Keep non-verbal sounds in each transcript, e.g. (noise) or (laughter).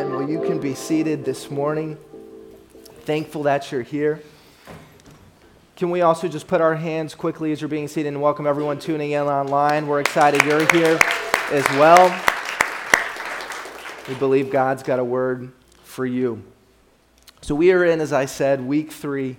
Amen. Well, you can be seated this morning. Thankful that you're here. Can we also just put our hands quickly as you're being seated and welcome everyone tuning in online? We're excited you're here as well. We believe God's got a word for you. So, we are in, as I said, week three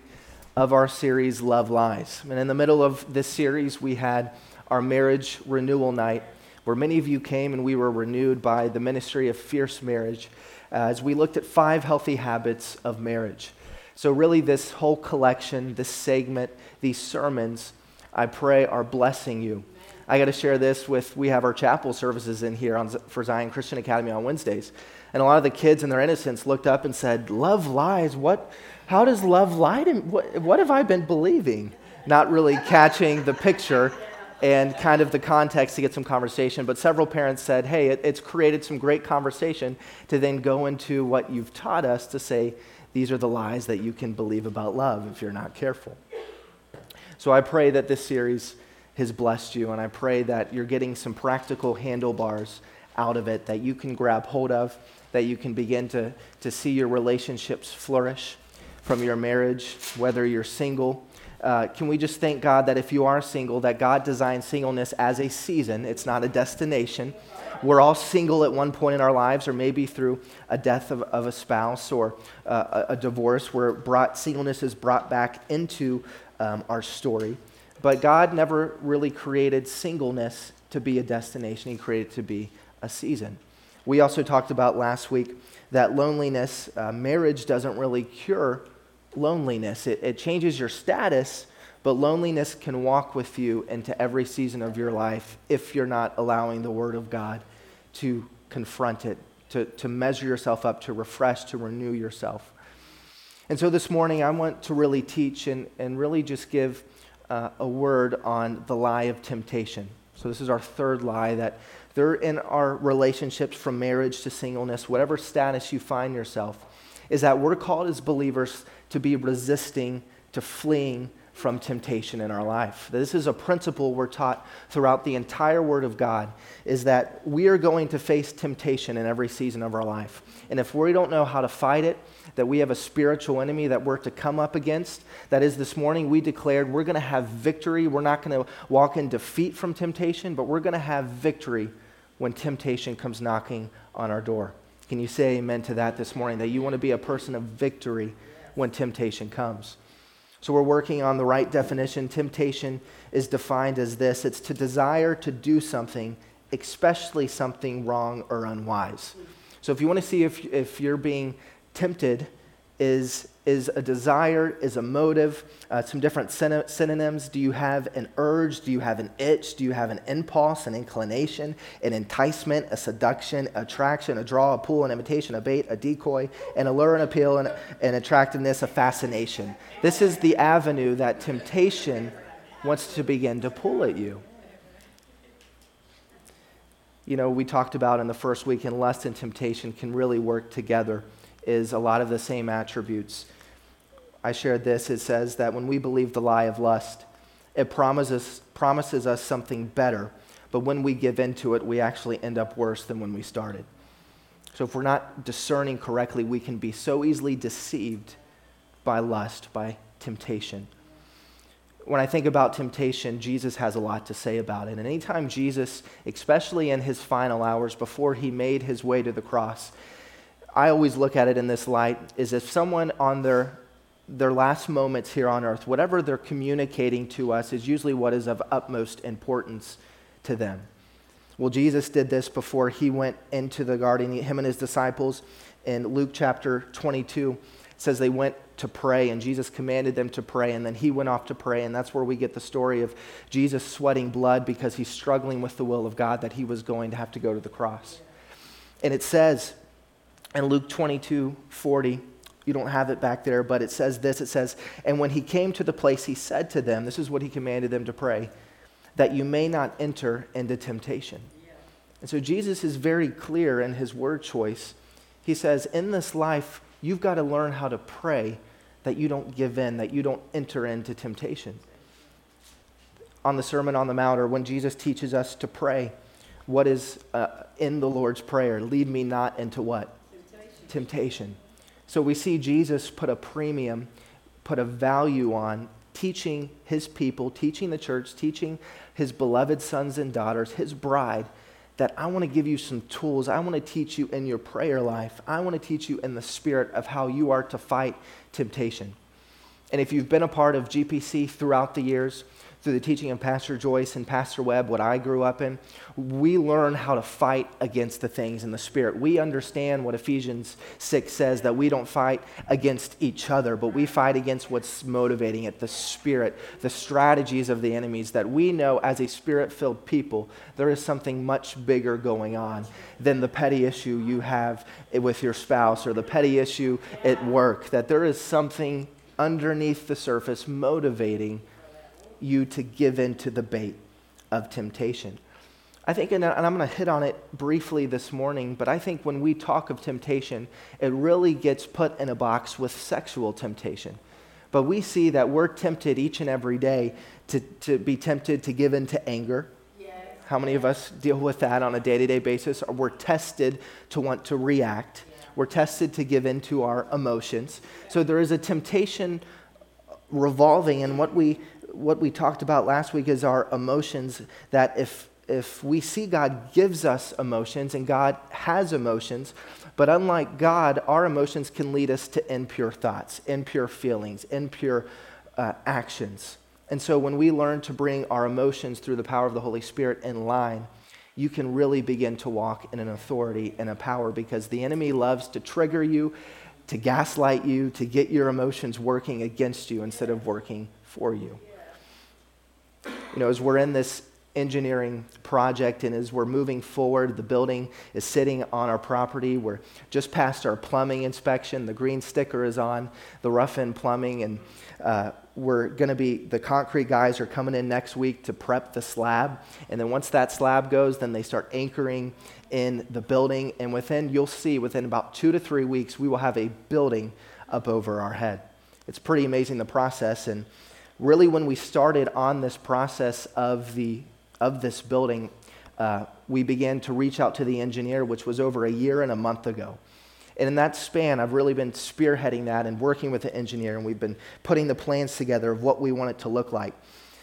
of our series, Love Lies. And in the middle of this series, we had our marriage renewal night where many of you came and we were renewed by the ministry of Fierce Marriage uh, as we looked at five healthy habits of marriage. So, really, this whole collection, this segment, these sermons, I pray are blessing you. I got to share this with, we have our chapel services in here on, for Zion Christian Academy on Wednesdays. And a lot of the kids in their innocence looked up and said, Love lies. What, how does love lie to me? What, what have I been believing? Not really catching the picture and kind of the context to get some conversation. But several parents said, hey, it, it's created some great conversation to then go into what you've taught us to say, these are the lies that you can believe about love if you're not careful. So I pray that this series has blessed you, and I pray that you're getting some practical handlebars out of it that you can grab hold of, that you can begin to, to see your relationships flourish from your marriage, whether you're single uh, can we just thank God that if you are single, that God designed singleness as a season, it's not a destination. We're all single at one point in our lives, or maybe through a death of, of a spouse or uh, a, divorce, where brought, singleness is brought back into um, our story. But God never really created singleness to be a destination, He created to be a season. We also talked about last week that loneliness, uh, marriage doesn't really cure loneliness. It, it changes your status, but loneliness can walk with you into every season of your life if you're not allowing the Word of God to confront it, to, to measure yourself up, to refresh, to renew yourself. And so this morning, I want to really teach and, and really just give uh, a word on the lie of temptation. So, this is our third lie that they're in our relationships from marriage to singleness, whatever status you find yourself, is that we're called as believers to be resisting, to fleeing from temptation in our life. This is a principle we're taught throughout the entire Word of God is that we are going to face temptation in every season of our life. And if we don't know how to fight it, that we have a spiritual enemy that we're to come up against. That is, this morning we declared we're going to have victory. We're not going to walk in defeat from temptation, but we're going to have victory when temptation comes knocking on our door. Can you say amen to that this morning? That you want to be a person of victory when temptation comes. So we're working on the right definition. Temptation is defined as this it's to desire to do something, especially something wrong or unwise. So if you want to see if, if you're being tempted, is is a desire, is a motive, uh, some different synonyms. Do you have an urge? Do you have an itch? Do you have an impulse, an inclination, an enticement, a seduction, attraction, a draw, a pull, an invitation, a bait, a decoy, an allure, an appeal, an, an attractiveness, a fascination? This is the avenue that temptation wants to begin to pull at you. You know, we talked about in the first week, and lust and temptation can really work together is a lot of the same attributes. I shared this. It says that when we believe the lie of lust, it promises, promises us something better, but when we give into it, we actually end up worse than when we started. So if we're not discerning correctly, we can be so easily deceived by lust, by temptation. When I think about temptation, Jesus has a lot to say about it. And anytime Jesus, especially in his final hours before he made his way to the cross, I always look at it in this light is if someone on their their last moments here on earth, whatever they're communicating to us is usually what is of utmost importance to them. Well, Jesus did this before he went into the garden, him and his disciples. In Luke chapter 22, says they went to pray, and Jesus commanded them to pray, and then he went off to pray. And that's where we get the story of Jesus sweating blood because he's struggling with the will of God that he was going to have to go to the cross. And it says, in Luke 22 40, you don't have it back there, but it says this it says, And when he came to the place, he said to them, This is what he commanded them to pray, that you may not enter into temptation. And so Jesus is very clear in his word choice. He says, In this life, you've got to learn how to pray that you don't give in, that you don't enter into temptation. On the Sermon on the Mount, or when Jesus teaches us to pray, what is uh, in the Lord's Prayer? Lead me not into what? Temptation. So we see Jesus put a premium, put a value on teaching his people, teaching the church, teaching his beloved sons and daughters, his bride, that I want to give you some tools. I want to teach you in your prayer life. I want to teach you in the spirit of how you are to fight temptation. And if you've been a part of GPC throughout the years, through the teaching of Pastor Joyce and Pastor Webb, what I grew up in, we learn how to fight against the things in the Spirit. We understand what Ephesians 6 says that we don't fight against each other, but we fight against what's motivating it the Spirit, the strategies of the enemies. That we know as a Spirit filled people, there is something much bigger going on than the petty issue you have with your spouse or the petty issue at work. That there is something underneath the surface motivating you to give in to the bait of temptation. I think, and I'm going to hit on it briefly this morning, but I think when we talk of temptation, it really gets put in a box with sexual temptation. But we see that we're tempted each and every day to, to be tempted to give in to anger. Yes. How many of us deal with that on a day to day basis? Or we're tested to want to react. Yeah. We're tested to give in to our emotions. So there is a temptation revolving, and what we what we talked about last week is our emotions that if if we see God gives us emotions and God has emotions, but unlike God, our emotions can lead us to impure thoughts, impure feelings, impure uh, actions. And so when we learn to bring our emotions through the power of the Holy Spirit in line, you can really begin to walk in an authority and a power because the enemy loves to trigger you, to gaslight you, to get your emotions working against you instead of working for you. You know, as we're in this engineering project and as we're moving forward, the building is sitting on our property. We're just past our plumbing inspection. The green sticker is on the rough-in plumbing, and uh, we're going to be the concrete guys are coming in next week to prep the slab. And then once that slab goes, then they start anchoring in the building. And within, you'll see, within about two to three weeks, we will have a building up over our head. It's pretty amazing the process. And really when we started on this process of, the, of this building, uh, we began to reach out to the engineer, which was over a year and a month ago. And in that span, I've really been spearheading that and working with the engineer, and we've been putting the plans together of what we want it to look like.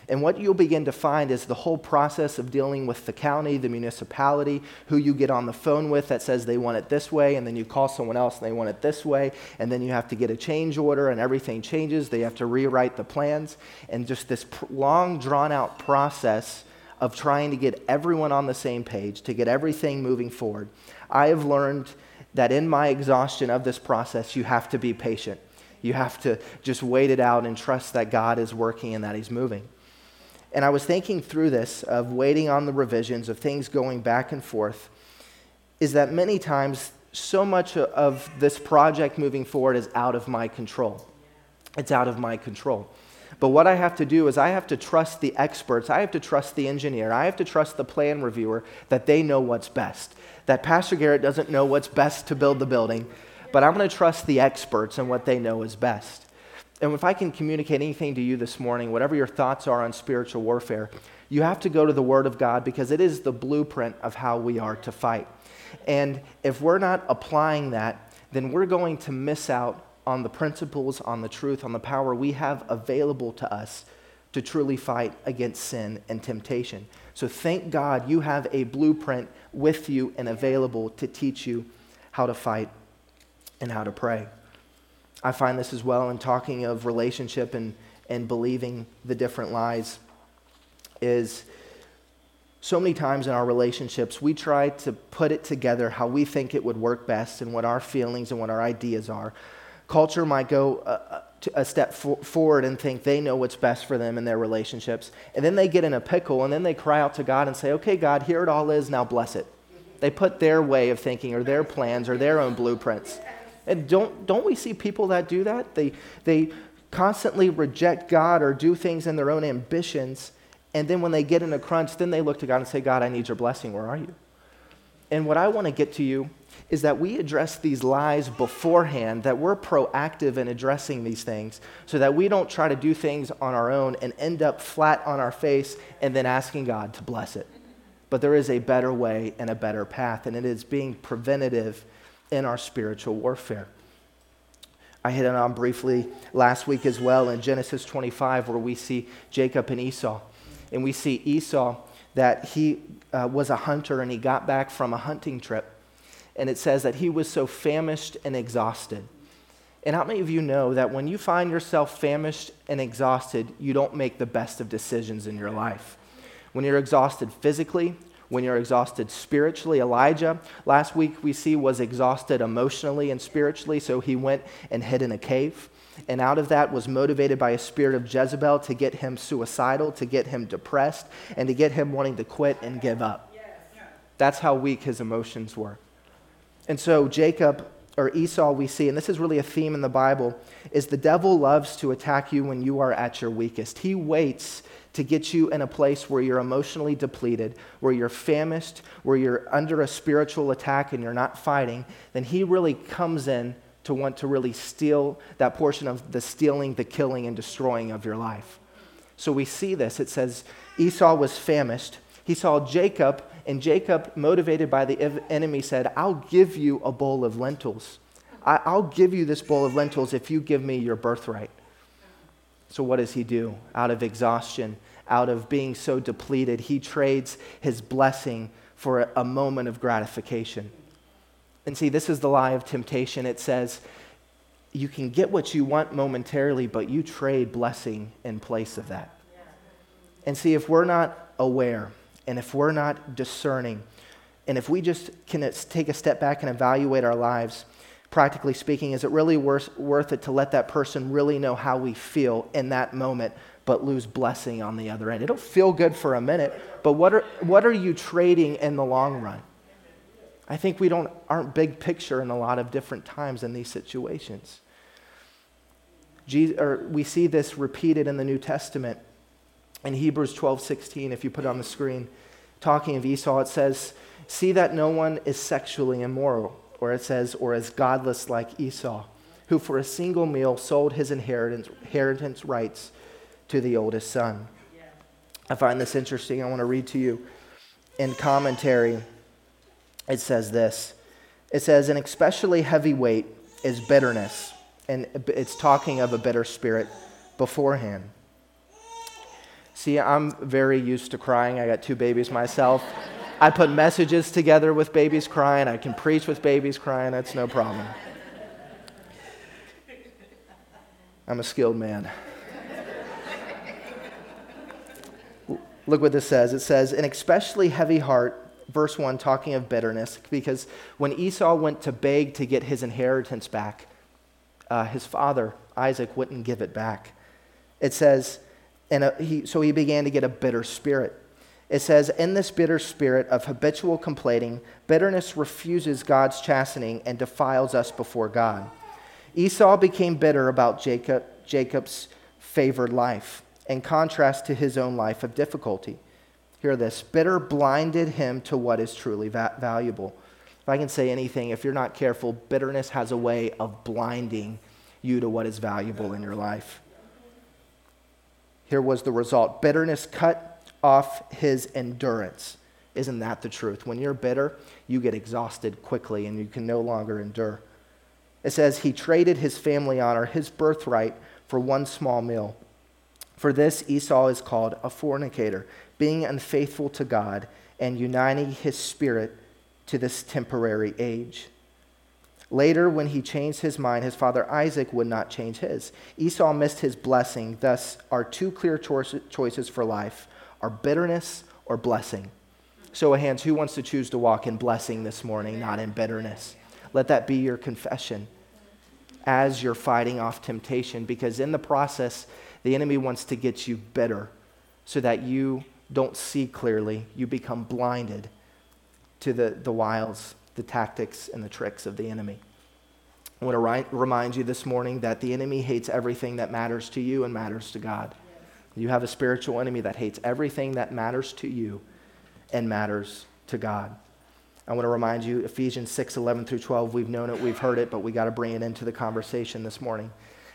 And what you'll begin to find is the whole process of dealing with the county, the municipality, who you get on the phone with that says they want it this way, and then you call someone else and they want it this way, and then you have to get a change order and everything changes. They have to rewrite the plans, and just this pr- long, drawn out process of trying to get everyone on the same page, to get everything moving forward. I have learned that in my exhaustion of this process, you have to be patient. You have to just wait it out and trust that God is working and that He's moving. And I was thinking through this of waiting on the revisions, of things going back and forth, is that many times so much of this project moving forward is out of my control. It's out of my control. But what I have to do is I have to trust the experts, I have to trust the engineer, I have to trust the plan reviewer that they know what's best. That Pastor Garrett doesn't know what's best to build the building, but I'm going to trust the experts and what they know is best. And if I can communicate anything to you this morning, whatever your thoughts are on spiritual warfare, you have to go to the Word of God because it is the blueprint of how we are to fight. And if we're not applying that, then we're going to miss out on the principles, on the truth, on the power we have available to us to truly fight against sin and temptation. So thank God you have a blueprint with you and available to teach you how to fight and how to pray. I find this as well in talking of relationship and, and believing the different lies is so many times in our relationships, we try to put it together how we think it would work best and what our feelings and what our ideas are. Culture might go uh, uh, a, a step for, forward and think they know what's best for them in their relationships. And then they get in a pickle and then they cry out to God and say, okay, God, here it all is, now bless it. They put their way of thinking or their plans or their own blueprints. And don't, don't we see people that do that? They, they constantly reject God or do things in their own ambitions. And then when they get in a crunch, then they look to God and say, God, I need your blessing. Where are you? And what I want to get to you is that we address these lies beforehand, that we're proactive in addressing these things so that we don't try to do things on our own and end up flat on our face and then asking God to bless it. But there is a better way and a better path, and it is being preventative in our spiritual warfare. I hit it on briefly last week as well in Genesis 25, where we see Jacob and Esau. And we see Esau that he uh, was a hunter and he got back from a hunting trip. And it says that he was so famished and exhausted. And how many of you know that when you find yourself famished and exhausted, you don't make the best of decisions in your life? When you're exhausted physically, when you're exhausted spiritually. Elijah, last week we see, was exhausted emotionally and spiritually, so he went and hid in a cave. And out of that was motivated by a spirit of Jezebel to get him suicidal, to get him depressed, and to get him wanting to quit and give up. That's how weak his emotions were. And so Jacob or Esau, we see, and this is really a theme in the Bible, is the devil loves to attack you when you are at your weakest. He waits to get you in a place where you're emotionally depleted, where you're famished, where you're under a spiritual attack and you're not fighting, then he really comes in to want to really steal that portion of the stealing, the killing, and destroying of your life. So we see this. It says Esau was famished. He saw Jacob, and Jacob, motivated by the enemy, said, I'll give you a bowl of lentils. I'll give you this bowl of lentils if you give me your birthright. So, what does he do? Out of exhaustion, out of being so depleted, he trades his blessing for a moment of gratification. And see, this is the lie of temptation. It says, you can get what you want momentarily, but you trade blessing in place of that. And see, if we're not aware and if we're not discerning, and if we just can take a step back and evaluate our lives, practically speaking, is it really worth, worth it to let that person really know how we feel in that moment, but lose blessing on the other end? It'll feel good for a minute, but what are, what are you trading in the long run? I think we don't, aren't big picture in a lot of different times in these situations. Jesus, or we see this repeated in the New Testament. In Hebrews 12 16, if you put it on the screen, talking of Esau, it says, See that no one is sexually immoral or it says, or is godless like Esau, who for a single meal sold his inheritance, inheritance rights to the oldest son. I find this interesting. I want to read to you in commentary. It says this it says, an especially heavy weight is bitterness. And it's talking of a bitter spirit beforehand. See, I'm very used to crying. I got two babies myself. I put messages together with babies crying. I can preach with babies crying. That's no problem. I'm a skilled man. Look what this says. It says, an especially heavy heart, verse 1, talking of bitterness, because when Esau went to beg to get his inheritance back, uh, his father, Isaac, wouldn't give it back. It says, and a, he, so he began to get a bitter spirit. It says, In this bitter spirit of habitual complaining, bitterness refuses God's chastening and defiles us before God. Esau became bitter about Jacob, Jacob's favored life, in contrast to his own life of difficulty. Hear this bitter blinded him to what is truly va- valuable. If I can say anything, if you're not careful, bitterness has a way of blinding you to what is valuable in your life. Here was the result bitterness cut off his endurance. Isn't that the truth? When you're bitter, you get exhausted quickly and you can no longer endure. It says, He traded his family honor, his birthright, for one small meal. For this, Esau is called a fornicator, being unfaithful to God and uniting his spirit to this temporary age. Later, when he changed his mind, his father Isaac would not change his. Esau missed his blessing. Thus, our two clear choices for life are bitterness or blessing. Of hands, who wants to choose to walk in blessing this morning, not in bitterness? Let that be your confession as you're fighting off temptation, because in the process, the enemy wants to get you bitter so that you don't see clearly. You become blinded to the, the wiles, the tactics, and the tricks of the enemy. I want to ri- remind you this morning that the enemy hates everything that matters to you and matters to God. You have a spiritual enemy that hates everything that matters to you and matters to God. I want to remind you, Ephesians 6 11 through 12, we've known it, we've heard it, but we got to bring it into the conversation this morning.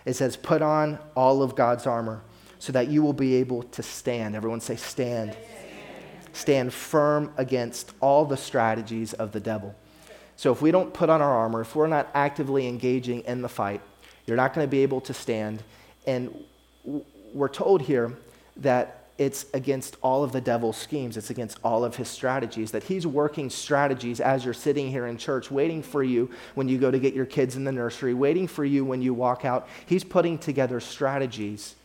It says, Put on all of God's armor so that you will be able to stand. Everyone say, Stand. Stand, stand firm against all the strategies of the devil. So if we don't put on our armor, if we're not actively engaging in the fight, you're not going to be able to stand. And we're told here that it's against all of the devil's schemes. It's against all of his strategies. That he's working strategies as you're sitting here in church, waiting for you when you go to get your kids in the nursery, waiting for you when you walk out. He's putting together strategies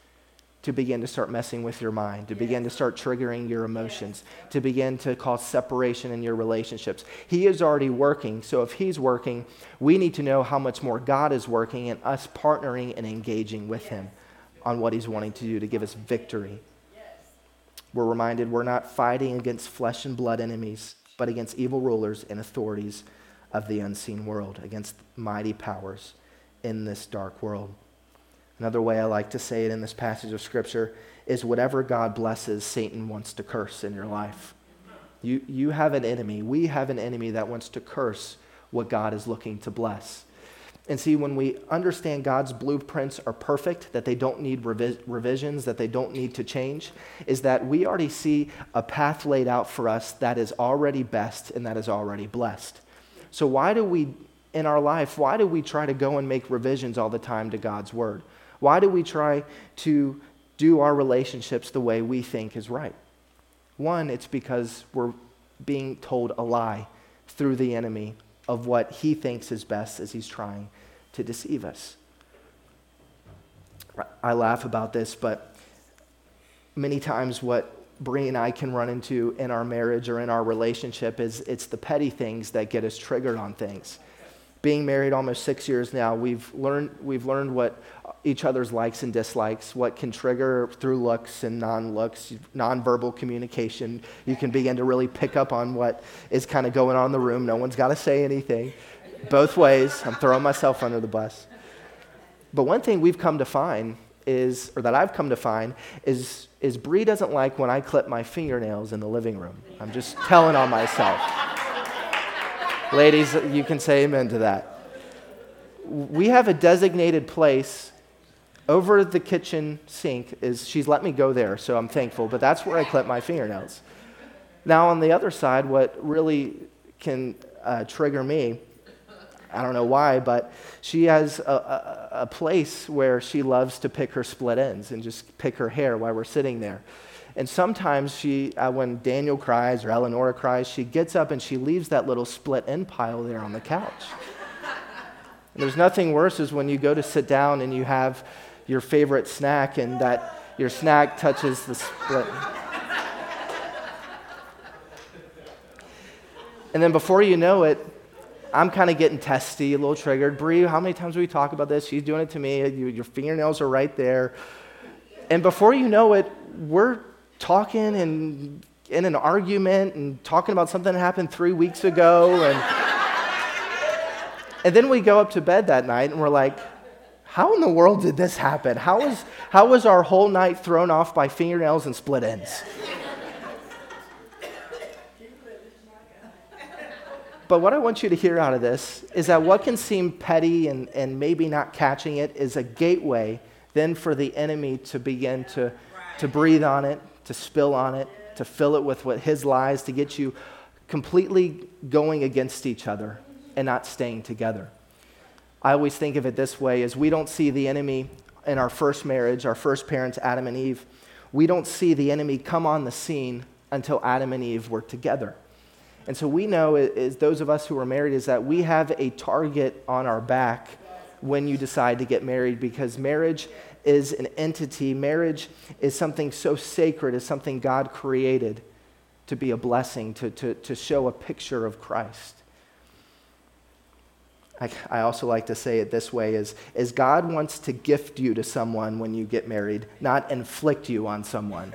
to begin to start messing with your mind, to begin to start triggering your emotions, to begin to cause separation in your relationships. He is already working. So if he's working, we need to know how much more God is working and us partnering and engaging with him on what he's wanting to do to give us victory. We're reminded we're not fighting against flesh and blood enemies, but against evil rulers and authorities of the unseen world, against mighty powers in this dark world. Another way I like to say it in this passage of Scripture is whatever God blesses, Satan wants to curse in your life. You, you have an enemy. We have an enemy that wants to curse what God is looking to bless. And see, when we understand God's blueprints are perfect, that they don't need revi- revisions, that they don't need to change, is that we already see a path laid out for us that is already best and that is already blessed. So, why do we, in our life, why do we try to go and make revisions all the time to God's word? Why do we try to do our relationships the way we think is right? One, it's because we're being told a lie through the enemy of what he thinks is best as he's trying to deceive us. I laugh about this, but many times what Bree and I can run into in our marriage or in our relationship is it's the petty things that get us triggered on things. Being married almost six years now, we've learned, we've learned what each other's likes and dislikes, what can trigger through looks and non looks, nonverbal communication. You can begin to really pick up on what is kind of going on in the room. No one's got to say anything. Both ways. I'm throwing myself under the bus. But one thing we've come to find is, or that I've come to find, is, is Bree doesn't like when I clip my fingernails in the living room. I'm just telling on myself. Ladies, you can say amen to that. We have a designated place over the kitchen sink is she's let me go there, so I'm thankful, but that's where I clip my fingernails. Now, on the other side, what really can uh, trigger me, I don't know why, but she has a, a, a place where she loves to pick her split ends and just pick her hair while we're sitting there. And sometimes she, uh, when Daniel cries or Eleanor cries, she gets up and she leaves that little split end pile there on the couch. There's nothing worse is when you go to sit down and you have your favorite snack and that your snack touches the split. and then before you know it, I'm kind of getting testy, a little triggered. Bree, how many times do we talk about this? She's doing it to me. You, your fingernails are right there. And before you know it, we're talking and in an argument and talking about something that happened three weeks ago. And, and then we go up to bed that night and we're like, how in the world did this happen? How was, how was our whole night thrown off by fingernails and split ends? But what I want you to hear out of this is that what can seem petty and, and maybe not catching it is a gateway then for the enemy to begin to, to breathe on it, to spill on it, to fill it with what his lies, to get you completely going against each other and not staying together. I always think of it this way as we don't see the enemy in our first marriage, our first parents, Adam and Eve. We don't see the enemy come on the scene until Adam and Eve were together. And so we know, as those of us who are married, is that we have a target on our back when you decide to get married because marriage is an entity. Marriage is something so sacred, is something God created to be a blessing, to, to, to show a picture of Christ. I, I also like to say it this way is, is God wants to gift you to someone when you get married, not inflict you on someone.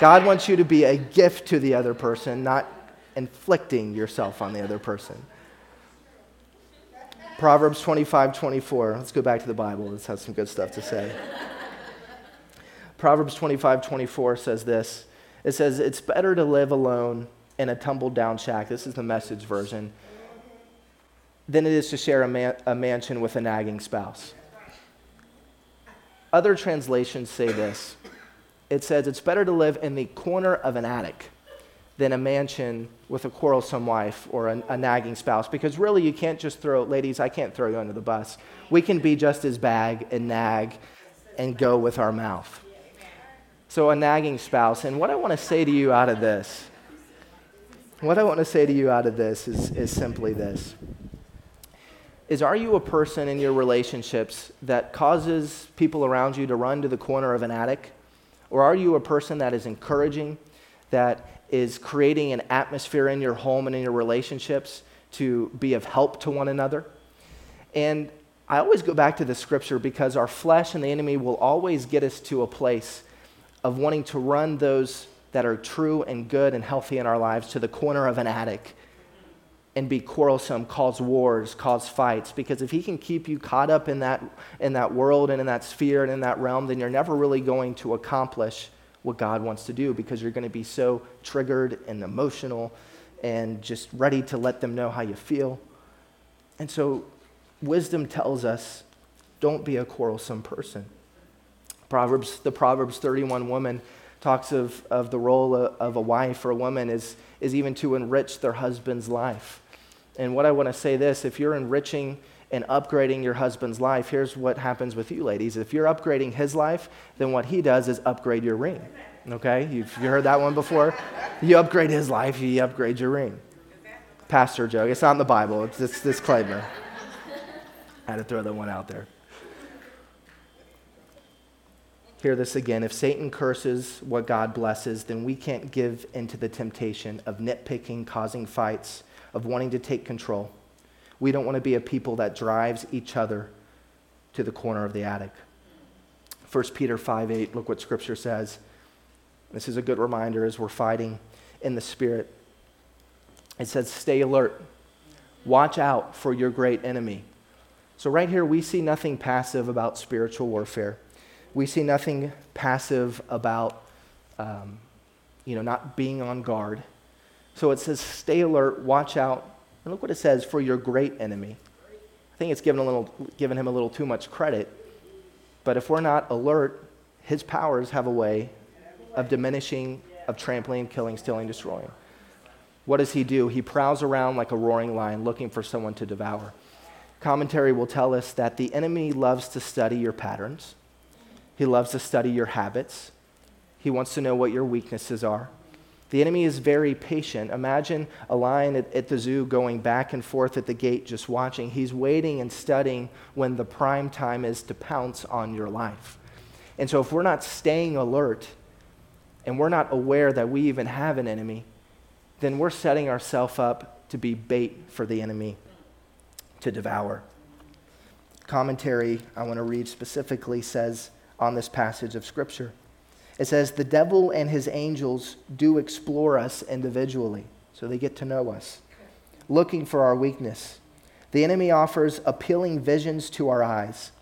God wants you to be a gift to the other person, not inflicting yourself on the other person. Proverbs 25, 24. Let's go back to the Bible. This has some good stuff to say. Proverbs 25, 24 says this. It says, It's better to live alone in a tumbled down shack. This is the message version than it is to share a, man, a mansion with a nagging spouse. Other translations say this it says it's better to live in the corner of an attic than a mansion with a quarrelsome wife or a, a, nagging spouse. Because really, you can't just throw, ladies, I can't throw you under the bus. We can be just as bag and nag and go with our mouth. So, a nagging spouse. And what I want to say to you out of this, what I want to say to you out of this is, is simply this is are you a person in your relationships that causes people around you to run to the corner of an attic or are you a person that is encouraging that is creating an atmosphere in your home and in your relationships to be of help to one another. And I always go back to the scripture because our flesh and the enemy will always get us to a place of wanting to run those that are true and good and healthy in our lives to the corner of an attic and be quarrelsome, cause wars, cause fights. Because if he can keep you caught up in that, in that world and in that sphere and in that realm, then you're never really going to accomplish what God wants to do because you're going to be so triggered and emotional and just ready to let them know how you feel. And so, wisdom tells us don't be a quarrelsome person. Proverbs, the Proverbs 31 woman talks of, of the role of a wife or a woman is, is even to enrich their husband's life. And what I want to say this if you're enriching and upgrading your husband's life, here's what happens with you, ladies. If you're upgrading his life, then what he does is upgrade your ring. Okay? You've you heard that one before? You upgrade his life, he upgrades your ring. Pastor joke. It's not in the Bible, it's this disclaimer. I had to throw that one out there. Hear this again. If Satan curses what God blesses, then we can't give into the temptation of nitpicking, causing fights, of wanting to take control. We don't want to be a people that drives each other to the corner of the attic. 1 Peter 5 8, look what Scripture says. This is a good reminder as we're fighting in the Spirit. It says, Stay alert, watch out for your great enemy. So, right here, we see nothing passive about spiritual warfare. We see nothing passive about, um, you know, not being on guard. So it says, stay alert, watch out, and look what it says for your great enemy. I think it's given, a little, given him a little too much credit. But if we're not alert, his powers have a way of diminishing, of trampling, killing, stealing, destroying. What does he do? He prowls around like a roaring lion looking for someone to devour. Commentary will tell us that the enemy loves to study your patterns, he loves to study your habits, he wants to know what your weaknesses are. The enemy is very patient. Imagine a lion at, at, the zoo going back and forth at the gate just watching. He's waiting and studying when the prime time is to pounce on your life. And so, if we're not staying alert and we're not aware that we even have an enemy, then we're setting ourselves up to be bait for the enemy to devour. Commentary I want to read specifically says on this passage of Scripture. It says, The devil and his angels do explore us individually, so they get to know us, looking for our weakness. The enemy offers appealing visions to our eyes,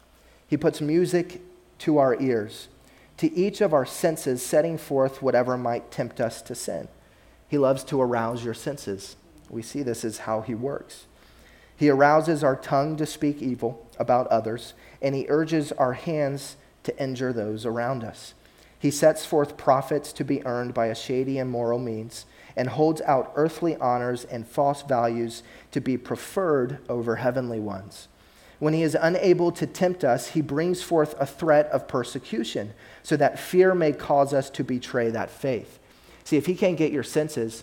he puts music to our ears, to each of our senses, setting forth whatever might tempt us to sin. He loves to arouse your senses. We see this as how he works. He arouses our tongue to speak evil about others, and he urges our hands to injure those around us. He sets forth profits to be earned by a shady and immoral means, and holds out earthly honors and false values to be preferred over heavenly ones. When he is unable to tempt us, he brings forth a threat of persecution, so that fear may cause us to betray that faith. See, if he can't get your senses,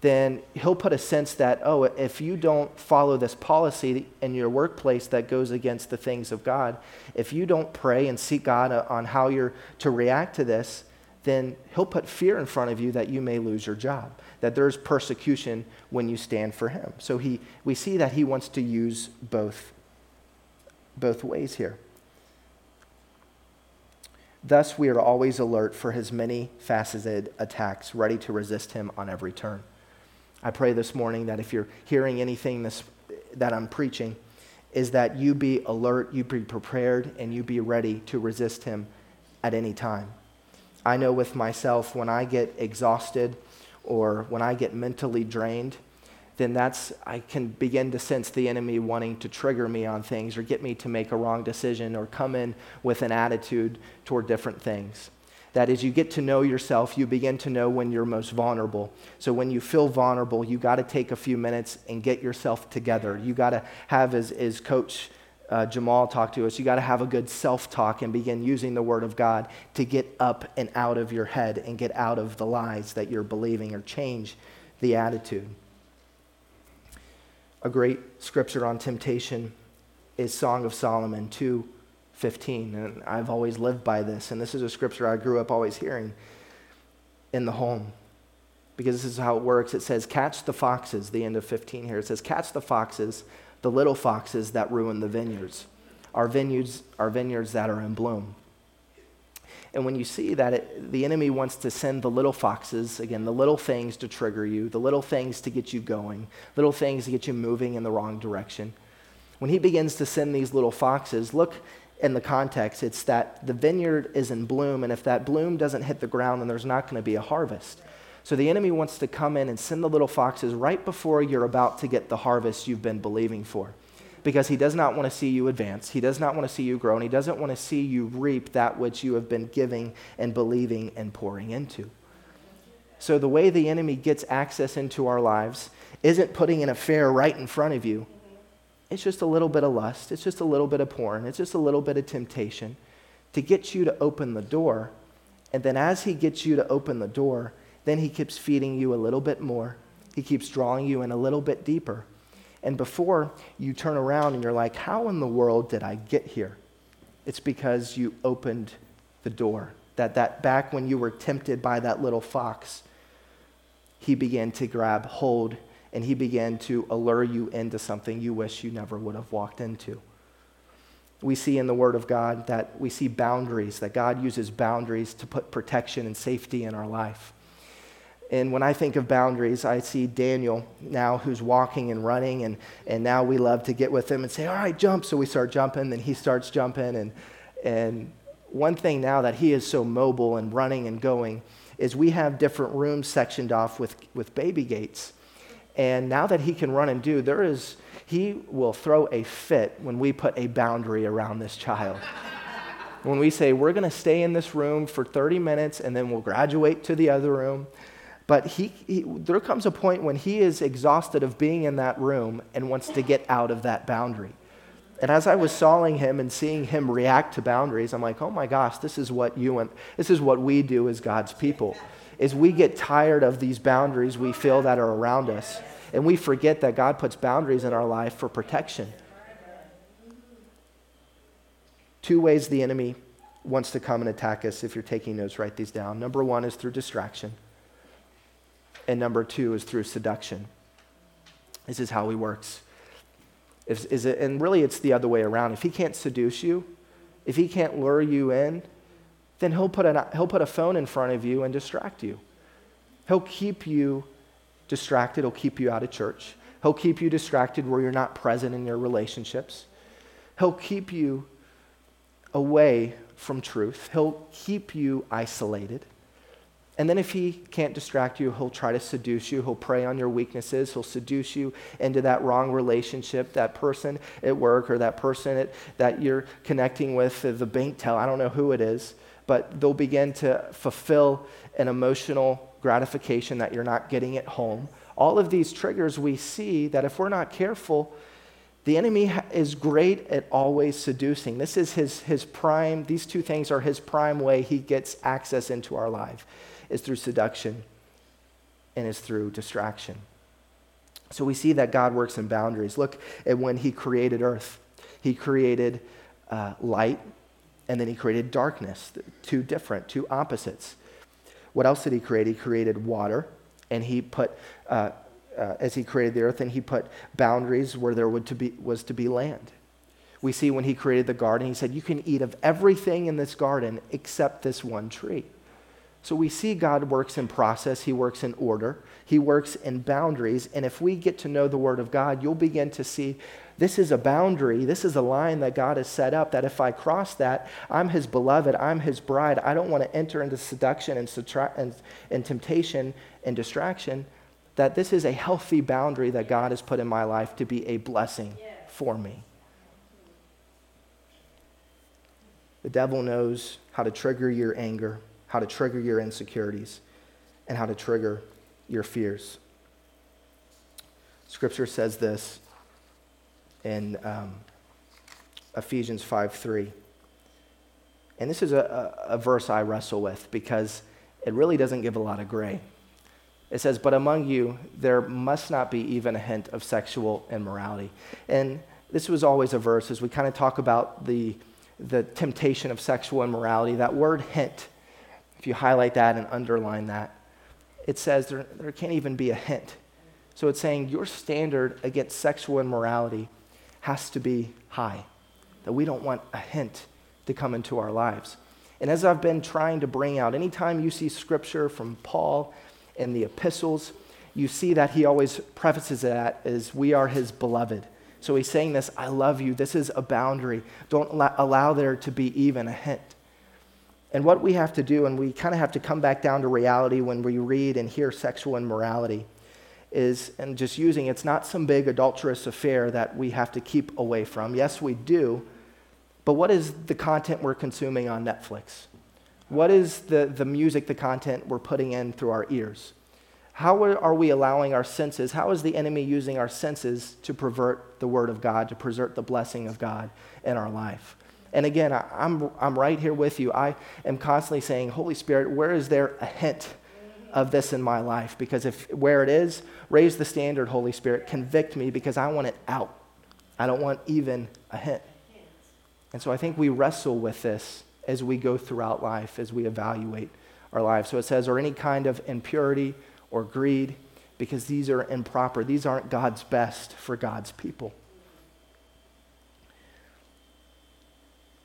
then he'll put a sense that, oh, if you don't follow this policy in your workplace that goes against the things of God, if you don't pray and seek God on how you're to react to this, then he'll put fear in front of you that you may lose your job, that there's persecution when you stand for him. So he, we see that he wants to use both, both ways here. Thus, we are always alert for his many faceted attacks, ready to resist him on every turn. I pray this morning that if you're hearing anything this, that I'm preaching, is that you be alert, you be prepared, and you be ready to resist him at any time. I know with myself, when I get exhausted or when I get mentally drained, then that's, I can begin to sense the enemy wanting to trigger me on things or get me to make a wrong decision or come in with an attitude toward different things. That as you get to know yourself, you begin to know when you're most vulnerable. So when you feel vulnerable, you got to take a few minutes and get yourself together. You got to have, as, as Coach uh, Jamal talked to us, you got to have a good self talk and begin using the Word of God to get up and out of your head and get out of the lies that you're believing or change the attitude. A great scripture on temptation is Song of Solomon 2 15. And I've always lived by this. And this is a scripture I grew up always hearing in the home because this is how it works. It says, Catch the foxes, the end of 15 here. It says, Catch the foxes, the little foxes that ruin the vineyards. Our vineyards are vineyards that are in bloom. And when you see that, it, the enemy wants to send the little foxes, again, the little things to trigger you, the little things to get you going, little things to get you moving in the wrong direction. When he begins to send these little foxes, look in the context. It's that the vineyard is in bloom, and if that bloom doesn't hit the ground, then there's not going to be a harvest. So the enemy wants to come in and send the little foxes right before you're about to get the harvest you've been believing for because he does not want to see you advance. He does not want to see you grow, and he doesn't want to see you reap that which you have been giving and believing and pouring into. So, the way the enemy gets access into our lives isn't putting an affair right in front of you. It's just a little bit of lust. It's just a little bit of porn. It's just a little bit of temptation to get you to open the door. And then, as he gets you to open the door, then he keeps feeding you a little bit more. He keeps drawing you in a little bit deeper. And before you turn around and you're like, how in the world did I get here? It's because you opened the door. That, that back when you were tempted by that little fox, he began to grab hold and he began to allure you into something you wish you never would have walked into. We see in the Word of God that we see boundaries, that God uses boundaries to put protection and safety in our life. And when I think of boundaries, I see Daniel now who's walking and running, and, and now we love to get with him and say, All right, jump. So we start jumping, then he starts jumping. And, and one thing now that he is so mobile and running and going is we have different rooms sectioned off with, with baby gates. And now that he can run and do, there is, he will throw a fit when we put a boundary around this child. when we say, We're going to stay in this room for 30 minutes and then we'll graduate to the other room but he, he, there comes a point when he is exhausted of being in that room and wants to get out of that boundary. And as I was sawing him and seeing him react to boundaries, I'm like, oh my gosh, this is what you and this is what we do as God's people. Is we get tired of these boundaries we feel that are around us. And we forget that God puts boundaries in our life for protection. Two ways the enemy wants to come and attack us. If you're taking notes, write these down. Number one is through distraction and number two is through seduction. This is how he works. Is, is it, and really, it's the other way around. If he can't seduce you, if he can't lure you in, then he'll put, an, he'll put a phone in front of you and distract you. He'll keep you distracted. He'll keep you out of church. He'll keep you distracted where you're not present in your relationships. He'll keep you away from truth. He'll keep you isolated. And then if he can't distract you, he'll try to seduce you. He'll prey on your weaknesses. He'll seduce you into that wrong relationship, that person at work or that person at, that you're connecting with, the bank tell. I don't know who it is, but they'll begin to fulfill an emotional gratification that you're not getting at home. All of these triggers we see that if we're not careful, the enemy is great at always seducing. This is his, his prime, these two things are his prime way he gets access into our life is through seduction and is through distraction. So we see that God works in boundaries. Look at when He created earth, He created uh, light and then He created darkness, two different, two opposites. What else did He create? He created water and He put, uh, uh, as He created the earth, and He put boundaries where there would to be, was to be land. We see when He created the garden, He said, You can eat of everything in this garden except this one tree. So we see God works in process, He works in order, He works in boundaries. And if we get to know the Word of God, you'll begin to see this is a boundary, this is a line that God has set up that if I cross that, I'm His beloved, I'm His bride. I don't want to enter into seduction and, and, and temptation and distraction. That this is a healthy boundary that God has put in my life to be a blessing for me. The devil knows how to trigger your anger how to trigger your insecurities, and how to trigger your fears. Scripture says this in um, Ephesians 5 3. And this is a, a, a verse I wrestle with because it really doesn't give a lot of gray. It says, But among you, there must not be even a hint of sexual immorality. And this was always a verse as we kind of talk about the, the temptation of sexual immorality. That word hint, if you highlight that and underline that, it says there, there can't even be a hint. So it's saying your standard against sexual immorality has to be high, that we don't want a hint to come into our lives. And as I've been trying to bring out, anytime you see scripture from Paul in the epistles, you see that he always prefaces that as we are his beloved. So he's saying this I love you. This is a boundary. Don't allow there to be even a hint. And what we have to do, and we kind of have to come back down to reality when we read and hear sexual immorality, is, and just using it's not some big adulterous affair that we have to keep away from. Yes, we do. But what is the content we're consuming on Netflix? What is the, the music, the content we're putting in through our ears? How are we allowing our senses? How is the enemy using our senses to pervert the word of God, to pervert the blessing of God in our life? And again, I, I'm, I'm right here with you. I am constantly saying, Holy Spirit, where is there a hint of this in my life? Because if where it is, raise the standard, Holy Spirit. Convict me because I want it out. I don't want even a hint. And so I think we wrestle with this as we go throughout life, as we evaluate our lives. So it says, or any kind of impurity or greed, because these are improper. These aren't God's best for God's people.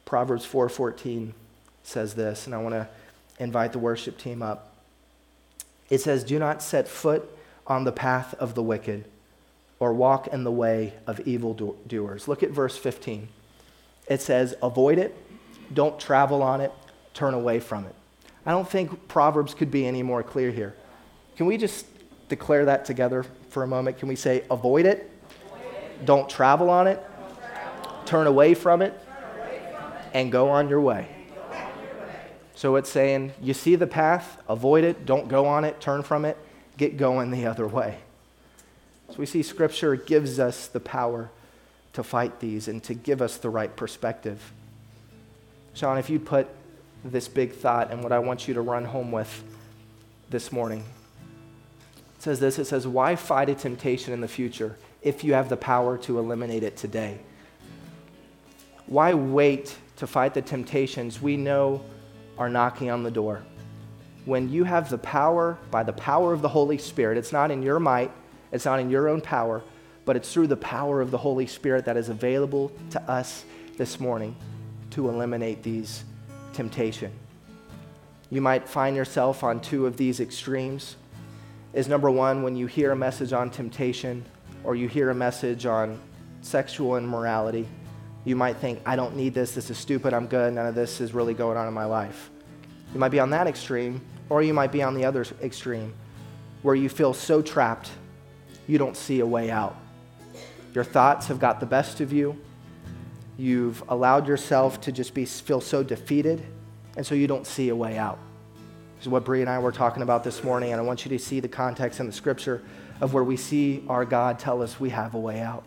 Proverbs 4:14 says this, and I want to invite the worship team up. It says, "Do not set foot on the path of the wicked, or walk in the way of evildoers." Look at verse 15. It says, "Avoid it, don't travel on it, turn away from it." I don't think Proverbs could be any more clear here. Can we just declare that together for a moment? Can we say, avoid it, don't travel on it, turn away from it, and go on your way? So it's saying, you see the path, avoid it, don't go on it, turn from it, get going the other way. So we see Scripture gives us the power to fight these and to give us the right perspective. Sean, if you put this big thought and what I want you to run home with this morning it says this it says, Why fight a temptation in the future if you have the power to eliminate it today? Why wait to fight the temptations we know are knocking on the door? When you have the power, by the power of the Holy Spirit, it's not in your might, it's not in your own power, but it's through the power of the Holy Spirit that is available to us this morning to eliminate these temptation. You might find yourself on two of these extremes is number one, when you hear a message on temptation or you hear a message on sexual immorality, you might think, I don't need this, this is stupid, I'm good, none of this is really going on in my life. You might be on that extreme, or you might be on the other extreme, where you feel so trapped, you don't see a way out. Your thoughts have got the best of you. You've allowed yourself to just be, feel so defeated, and so you don't see a way out This is what Bree and I were talking about this morning, and I want you to see the context in the scripture of where we see our God tell us we have a way out.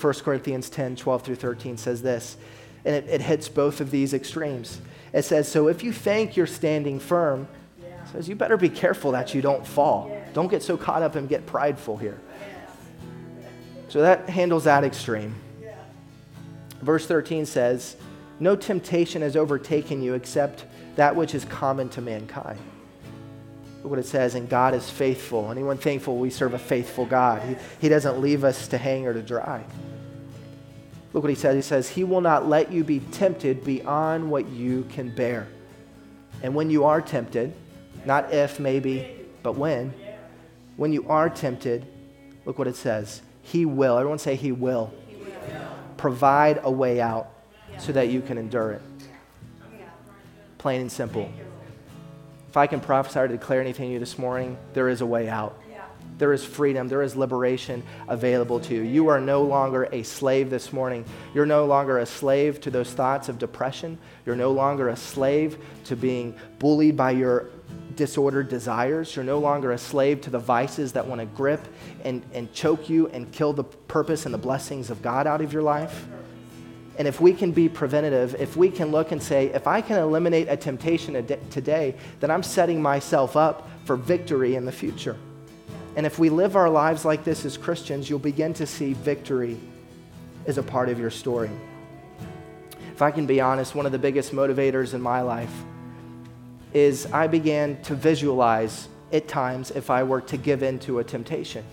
1 Corinthians 10 12 through 13 says this, and it, it hits both of these extremes. It says, So if you think you're standing firm, says you better be careful that you don't fall. Don't get so caught up and get prideful here. So that handles that extreme. Verse 13 says, No temptation has overtaken you except that which is common to mankind. Look what it says, and God is faithful. Anyone thankful we serve a faithful God? He, he doesn't leave us to hang or to dry. Look what he says. He says, He will not let you be tempted beyond what you can bear. And when you are tempted, not if, maybe, but when, when you are tempted, look what it says. He will, everyone say, He will, he will. provide a way out so that you can endure it plain and simple. If I can prophesy or declare anything to you this morning, there is a way out. there is freedom, there is liberation available to you. You are no longer a slave this morning. You're no longer a slave to those thoughts of depression. You're no longer a slave to being bullied by your disordered desires. You're no longer a slave to the vices that want to grip and, and choke you and kill the purpose and the blessings of God out of your life. And if we can be preventative, if we can look and say, if I can eliminate a temptation today, then I'm setting myself up for victory in the future. And if we live our lives like this as Christians, you'll begin to see victory as a part of your story. If I can be honest, one of the biggest motivators in my life is I began to visualize at times if I were to give in to a temptation.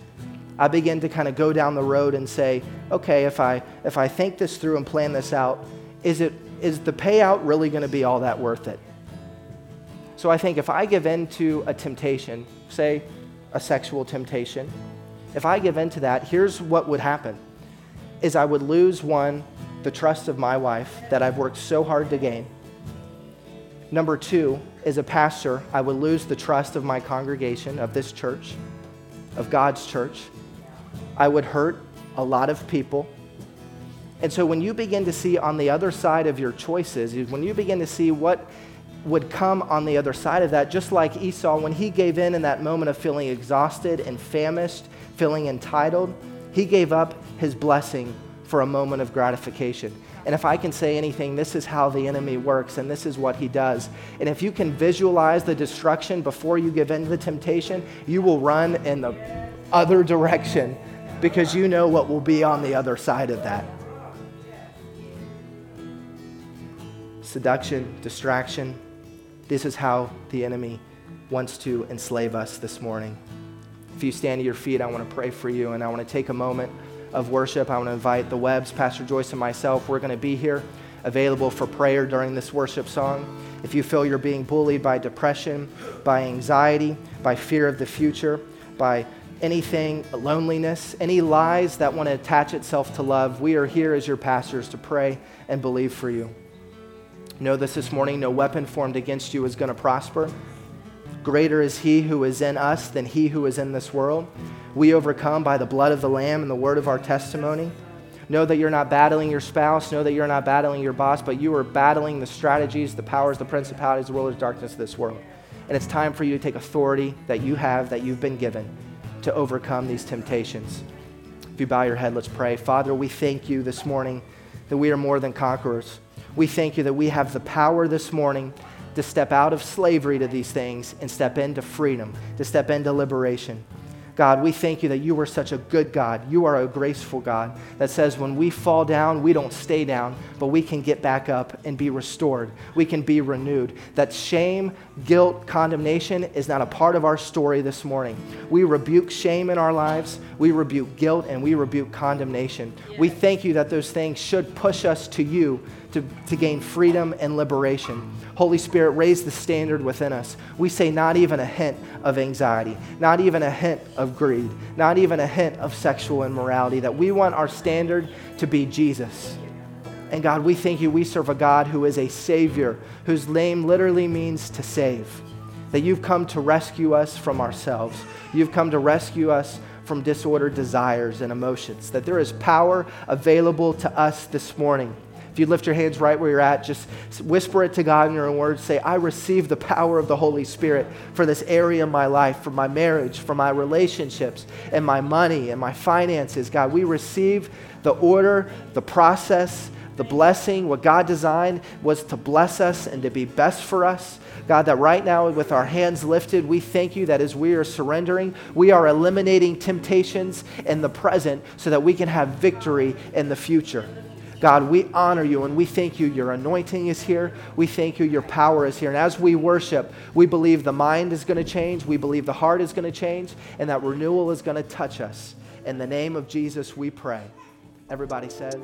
I begin to kind of go down the road and say, okay, if I, if I think this through and plan this out, is, it, is the payout really going to be all that worth it? So I think if I give in to a temptation, say a sexual temptation, if I give in to that, here's what would happen is I would lose one, the trust of my wife that I've worked so hard to gain. Number two, as a pastor, I would lose the trust of my congregation, of this church, of God's church. I would hurt a lot of people. And so when you begin to see on the other side of your choices, when you begin to see what would come on the other side of that, just like Esau, when he gave in in that moment of feeling exhausted and famished, feeling entitled, he gave up his blessing for a moment of gratification. And if I can say anything, this is how the enemy works and this is what he does. And if you can visualize the destruction before you give in to the temptation, you will run in the other (laughs) direction because you know what will be on the other side of that. Seduction, distraction. This is how the enemy wants to enslave us this morning. If you stand to your feet, I want to pray for you and I want to take a moment of worship. I want to invite the Webbs, Pastor Joyce, and myself. We're going to be here available for prayer during this worship song. If you feel you're being bullied by depression, by anxiety, by fear of the future, by anything, loneliness, any lies that want to attach itself to love, we are here as your pastors to pray and believe for you. Know this this morning no weapon formed against you is going to prosper. Greater is he who is in us than he who is in this world. We overcome by the blood of the Lamb and the word of our testimony. Know that you're not battling your spouse. Know that you're not battling your boss, but you are battling the strategies, the powers, the principalities, the rulers darkness of this world. And it's time for you to take authority that you have, that you've been given, to overcome these temptations. If you bow your head, let's pray. Father, we thank you this morning that we are more than conquerors. We thank you that we have the power this morning to step out of slavery to these things and step into freedom, to step into liberation. God, we thank you that you are such a good God. You are a graceful God that says when we fall down, we don't stay down, but we can get back up and be restored. We can be renewed. That shame, guilt, condemnation is not a part of our story this morning. We rebuke shame in our lives, we rebuke guilt, and we rebuke condemnation. We thank you that those things should push us to you to, to gain freedom and liberation. Holy Spirit, raise the standard within us. We say not even a hint of anxiety, not even a hint of greed, not even a hint of sexual immorality, that we want our standard to be Jesus. And God, we thank you, we serve a God who is a Savior, whose name literally means to save. That you've come to rescue us from ourselves. You've come to rescue us from disordered desires and emotions. That there is power available to us this morning you lift your hands right where you're at, just whisper it to God in your own words. Say, I receive the power of the Holy Spirit for this area of my life, for my marriage, for my relationships, and my money and my finances. God, we receive the order, the process, the blessing. What God designed was to bless us and to be best for us. God, that right now, with our hands lifted, we thank you that as we are surrendering, we are eliminating temptations in the present so that we can have victory in the future. God, we honor you and we thank you. Your anointing is here. We thank you. Your power is here. And as we worship, we believe the mind is going to change. We believe the heart is going to change and that renewal is going to touch us. In the name of Jesus, we pray. Everybody said,